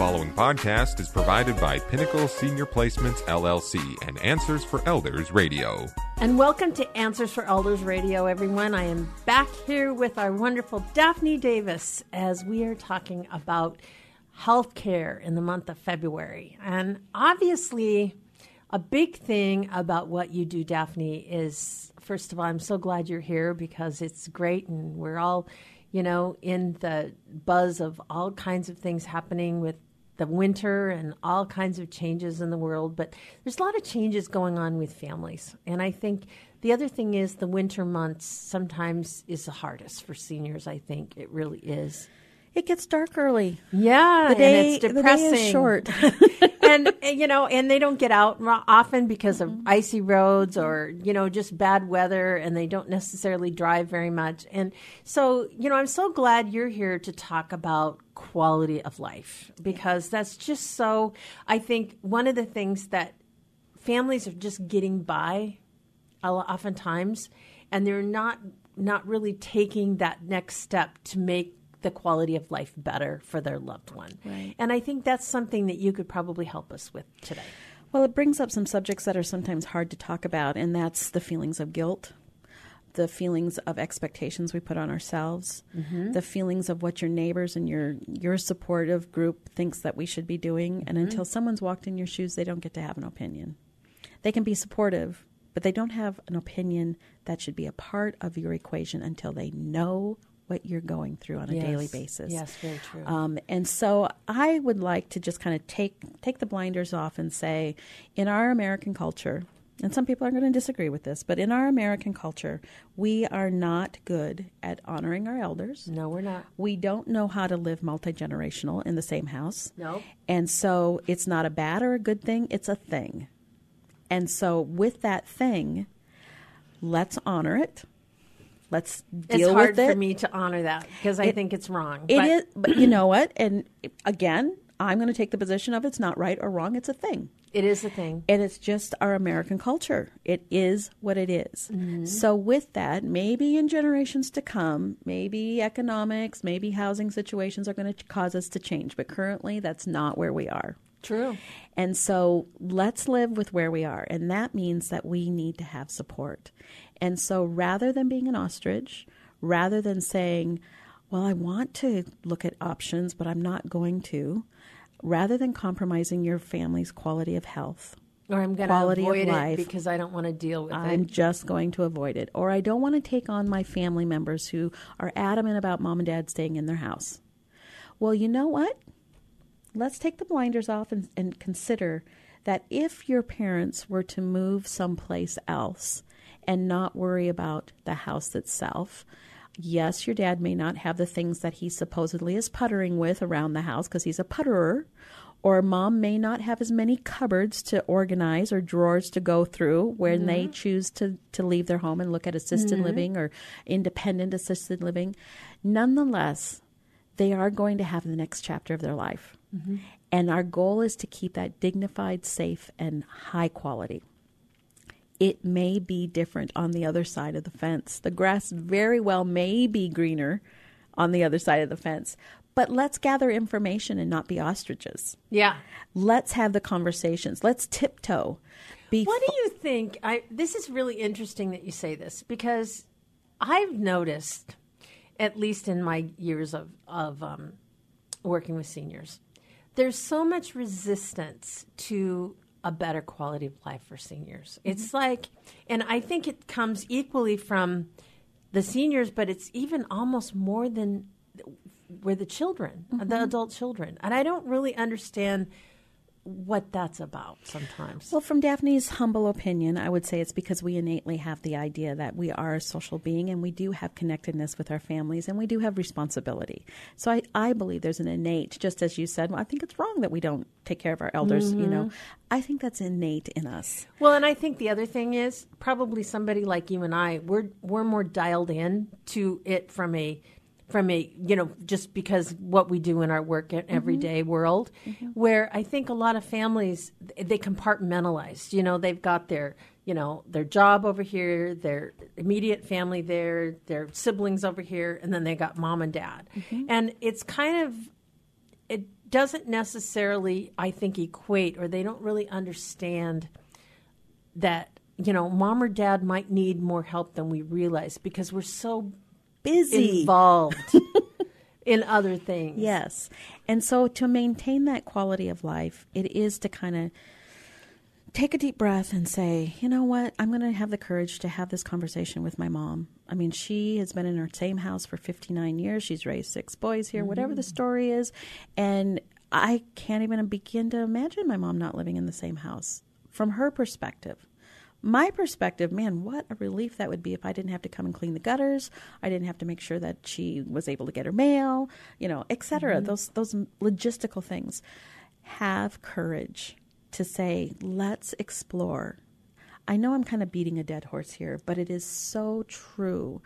following podcast is provided by Pinnacle Senior Placements LLC and Answers for Elders Radio. And welcome to Answers for Elders Radio, everyone. I am back here with our wonderful Daphne Davis as we are talking about healthcare in the month of February. And obviously, a big thing about what you do, Daphne, is first of all, I'm so glad you're here because it's great and we're all, you know, in the buzz of all kinds of things happening with the winter and all kinds of changes in the world, but there's a lot of changes going on with families. And I think the other thing is the winter months sometimes is the hardest for seniors, I think. It really is. It gets dark early. Yeah, the day, and it's depressing. The day is short. and you know, and they don't get out often because of mm-hmm. icy roads or mm-hmm. you know just bad weather, and they don't necessarily drive very much. And so, you know, I'm so glad you're here to talk about quality of life because that's just so. I think one of the things that families are just getting by, oftentimes, and they're not not really taking that next step to make the quality of life better for their loved one. Right. And I think that's something that you could probably help us with today. Well, it brings up some subjects that are sometimes hard to talk about, and that's the feelings of guilt, the feelings of expectations we put on ourselves, mm-hmm. the feelings of what your neighbors and your your supportive group thinks that we should be doing. And mm-hmm. until someone's walked in your shoes, they don't get to have an opinion. They can be supportive, but they don't have an opinion that should be a part of your equation until they know what you're going through on a yes. daily basis. Yes, very true. Um, and so I would like to just kind of take take the blinders off and say, in our American culture, and some people are going to disagree with this, but in our American culture, we are not good at honoring our elders. No, we're not. We don't know how to live multi generational in the same house. No. And so it's not a bad or a good thing, it's a thing. And so with that thing, let's honor it let's deal it's hard with it. for me to honor that because I think it's wrong. It but. is, but you know what? And again, I'm going to take the position of it's not right or wrong. It's a thing. It is a thing. And it's just our American culture. It is what it is. Mm-hmm. So, with that, maybe in generations to come, maybe economics, maybe housing situations are going to cause us to change. But currently, that's not where we are. True. And so, let's live with where we are. And that means that we need to have support. And so rather than being an ostrich, rather than saying, well, I want to look at options, but I'm not going to, rather than compromising your family's quality of health, or I'm going to avoid it because I don't want to deal with I'm it. I'm just going to avoid it. Or I don't want to take on my family members who are adamant about mom and dad staying in their house. Well, you know what? Let's take the blinders off and, and consider that if your parents were to move someplace else, and not worry about the house itself. Yes, your dad may not have the things that he supposedly is puttering with around the house because he's a putterer, or mom may not have as many cupboards to organize or drawers to go through when mm-hmm. they choose to, to leave their home and look at assisted mm-hmm. living or independent assisted living. Nonetheless, they are going to have the next chapter of their life. Mm-hmm. And our goal is to keep that dignified, safe, and high quality it may be different on the other side of the fence. The grass very well may be greener on the other side of the fence. But let's gather information and not be ostriches. Yeah. Let's have the conversations. Let's tiptoe. Befo- what do you think? I, this is really interesting that you say this because I've noticed, at least in my years of, of um, working with seniors, there's so much resistance to a better quality of life for seniors. Mm-hmm. It's like, and I think it comes equally from the seniors, but it's even almost more than where the children, mm-hmm. the adult children. And I don't really understand what that's about sometimes. Well, from Daphne's humble opinion, I would say it's because we innately have the idea that we are a social being and we do have connectedness with our families and we do have responsibility. So I, I believe there's an innate, just as you said, well, I think it's wrong that we don't take care of our elders, mm-hmm. you know. I think that's innate in us. Well, and I think the other thing is probably somebody like you and I, we're we're more dialed in to it from a from a you know just because what we do in our work everyday mm-hmm. world mm-hmm. where i think a lot of families they compartmentalize you know they've got their you know their job over here their immediate family there their siblings over here and then they got mom and dad mm-hmm. and it's kind of it doesn't necessarily, I think, equate or they don't really understand that, you know, mom or dad might need more help than we realize because we're so Busy. involved in other things. Yes. And so to maintain that quality of life, it is to kind of take a deep breath and say, you know what, I'm going to have the courage to have this conversation with my mom. I mean, she has been in her same house for 59 years. She's raised six boys here, whatever the mm. story is. And I can't even begin to imagine my mom not living in the same house from her perspective. My perspective, man, what a relief that would be if I didn't have to come and clean the gutters. I didn't have to make sure that she was able to get her mail, you know, et cetera. Mm-hmm. Those those logistical things. Have courage to say, let's explore. I know I'm kind of beating a dead horse here, but it is so true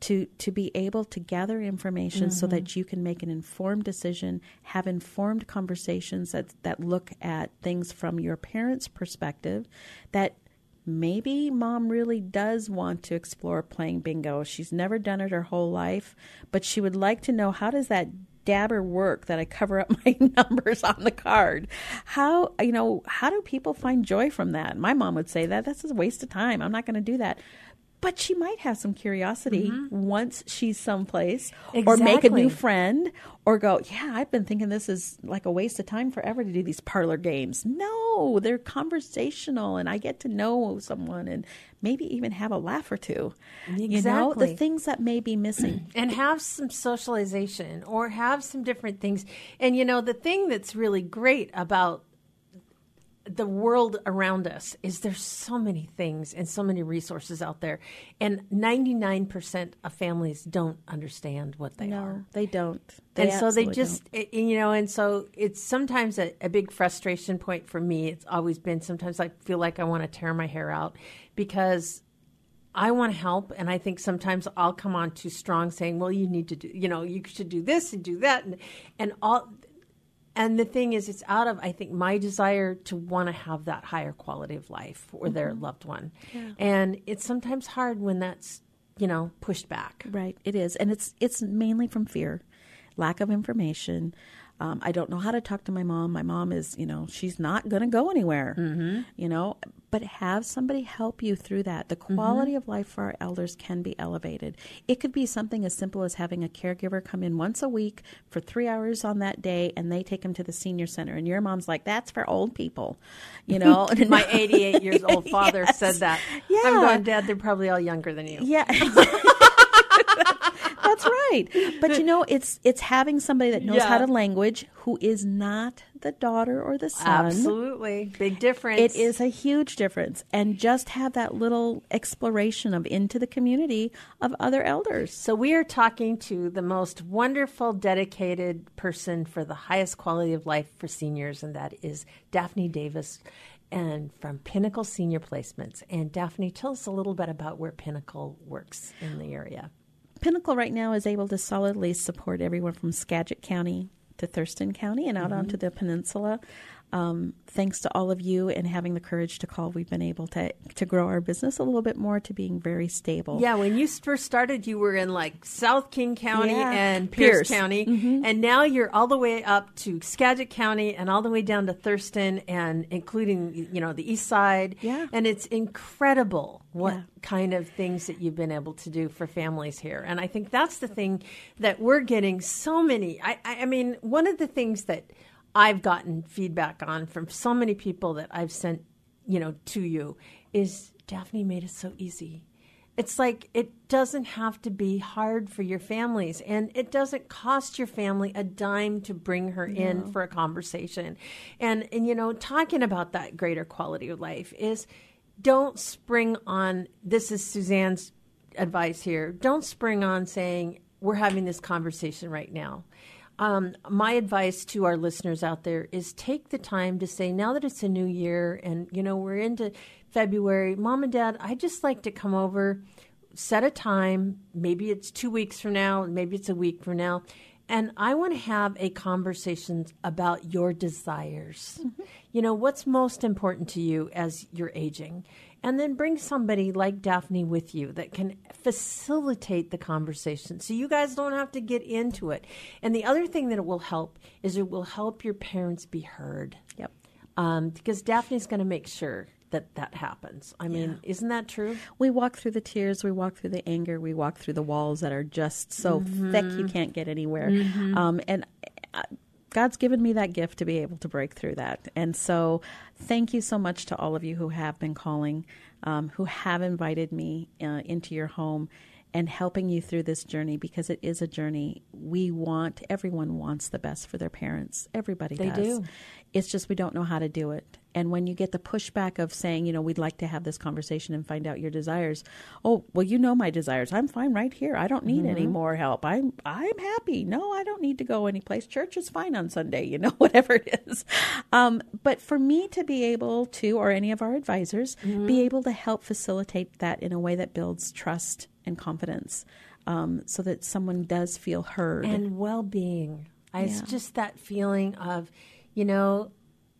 to to be able to gather information so that mm-hmm. you can make an informed decision, have informed conversations that that look at things from your parents' perspective that maybe mom really does want to explore playing bingo. She's never done it her whole life, but she would like to know how does that dabber work that I cover up my numbers on the card. How you know, how do people find joy from that? My mom would say that that's a waste of time. I'm not going to do that. But she might have some curiosity mm-hmm. once she's someplace or make a new friend or go, yeah, I've been thinking this is like a waste of time forever to do these parlor games. No, they're conversational and I get to know someone and maybe even have a laugh or two. You know, the things that may be missing. and have some socialization or have some different things. And you know, the thing that's really great about the world around us is there's so many things and so many resources out there and 99% of families don't understand what they are. No, they don't. and so they just it- you know and so it's sometimes a, a big frustration point for me. It's always been sometimes i feel like i want to tear my hair out because i want to help and i think sometimes i'll come on too strong saying well you need to do you know you should do this and do that and and all and the thing is it's out of i think my desire to want to have that higher quality of life for their mm-hmm. loved one. And it's sometimes hard when that's you know pushed back. Right, it is, and it's it's mainly from fear, lack of information. Um, I don't know how to talk to my mom. My mom is, you know, she's not going to go anywhere. Mm-hmm. You know, but have somebody help you through that. The quality of life for our elders can be elevated. It could be something as simple as having a caregiver come in once a week for three hours on that day, and they take them to the senior center. And your mom's like, "That's for old people," you know. And my 88 years old father Yes. said that. Yeah. I'm going, Dad, they're probably all younger than you. Yeah. That's right. But you know, it's it's having somebody that knows how to language who is not the daughter or the son. Absolutely. Big difference. It is a huge difference. And just have that little exploration of into the community of other elders. So we are talking to the most wonderful, dedicated person for the highest quality of life for seniors, and that is Daphne Davis. And from Pinnacle Senior Placements. And Daphne, tell us a little bit about where Pinnacle works in the area. Pinnacle right now is able to solidly support everyone from Skagit County to Thurston County and out Mm-hmm. onto the peninsula. Um, thanks to all of you and having the courage to call, we've been able to to grow our business a little bit more to being very stable. Yeah, when you first started, you were in like South King County Yeah. and Pierce, Pierce. Mm-hmm. County, and now you're all the way up to Skagit County and all the way down to Thurston, and including you know the East Side. Yeah. and it's incredible what Yeah. kind of things that you've been able to do for families here, and I think that's the thing that we're getting so many. I, I, I mean, one of the things that I've gotten feedback on from so many people that I've sent, you know, to you is Daphne made it so easy. It's like it doesn't have to be hard for your families, and it doesn't cost your family a dime to bring her in for a conversation. And and you know, talking about that greater quality of life is don't spring on. This is Suzanne's advice here. Don't spring on saying we're having this conversation right now. Um, my advice to our listeners out there is take the time to say, now that it's a new year and you know we're into February, mom and dad, I just like to come over, set a time. Maybe it's two weeks from now, maybe it's a week from now, and I want to have a conversation about your desires. You know, what's most important to you as you're aging? And then bring somebody like Daphne with you that can facilitate the conversation so you guys don't have to get into it. And the other thing that it will help is it will help your parents be heard. Yep. Um, because Daphne's going to make sure that that happens. I mean, isn't that true? We walk through the tears, we walk through the anger, we walk through the walls that are just so thick you can't get anywhere. Um, and uh, God's given me that gift to be able to break through that. And so, thank you so much to all of you who have been calling, um, who have invited me uh, into your home and helping you through this journey because it is a journey. We want, everyone wants the best for their parents. Everybody They does. do. It's just we don't know how to do it. And when you get the pushback of saying, you know, we'd like to have this conversation and find out your desires. Oh, well, you know my desires. I'm fine right here. I don't need any more help. I'm I'm happy. No, I don't need to go anyplace. Church is fine on Sunday. You know, whatever it is. Um, but for me to be able to, or any of our advisors, be able to help facilitate that in a way that builds trust and confidence, um, so that someone does feel heard. and well-being. I, It's just that feeling of, you know,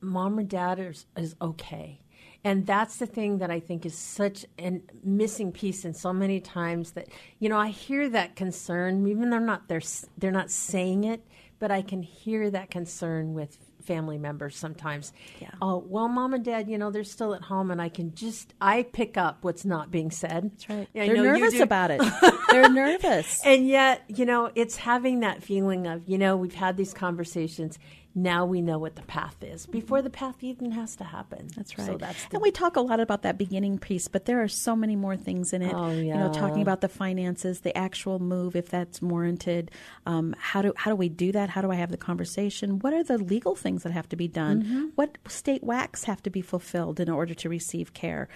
mom or dad is, is okay. And that's the thing that I think is such a missing piece in so many times that you know I hear that concern even they're not they're they're not saying it, but I can hear that concern with family members sometimes. Yeah. Oh well, mom and dad, you know they're still at home, and I can just I pick up what's not being said. That's right. I They're nervous about it. They're nervous. And yet, you know, it's having that feeling of, you know, we've had these conversations. Now we know what the path is before the path even has to happen. That's right. So that's the, and we talk a lot about that beginning piece, but there are so many more things in it. Oh, yeah. You know, talking about the finances, the actual move, if that's warranted. Um, how do how do we do that? How do I have the conversation? What are the legal things that have to be done? Mm-hmm. What state whacks have to be fulfilled in order to receive care?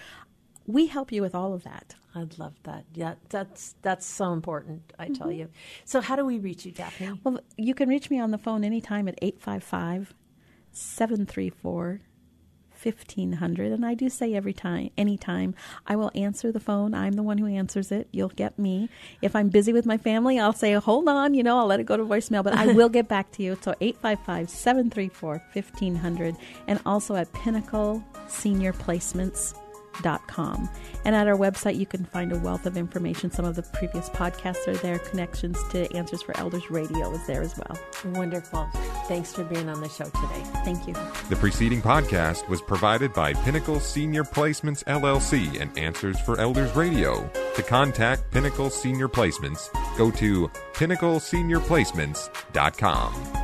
We help you with all of that. I'd love that. Yeah, that's that's so important. I tell Mm-hmm. you. So how do we reach you, Daphne? Well, you can reach me on the phone anytime at 855 734 1500 and I do say every time anytime I will answer the phone. I'm the one who answers it. You'll get me. If I'm busy with my family I'll say hold on you know I'll let it go to voicemail but I will get back to you. So 855-734-1500 and also at Pinnacle Senior Placements dot com and at our website you can find a wealth of information some of the previous podcasts are there connections to answers for elders radio is there as well Wonderful. Thanks for being on the show today. thank you The preceding podcast was provided by Pinnacle Senior Placements LLC and Answers for Elders Radio. To contact Pinnacle Senior Placements, go to pinnacleseniorplacements.com.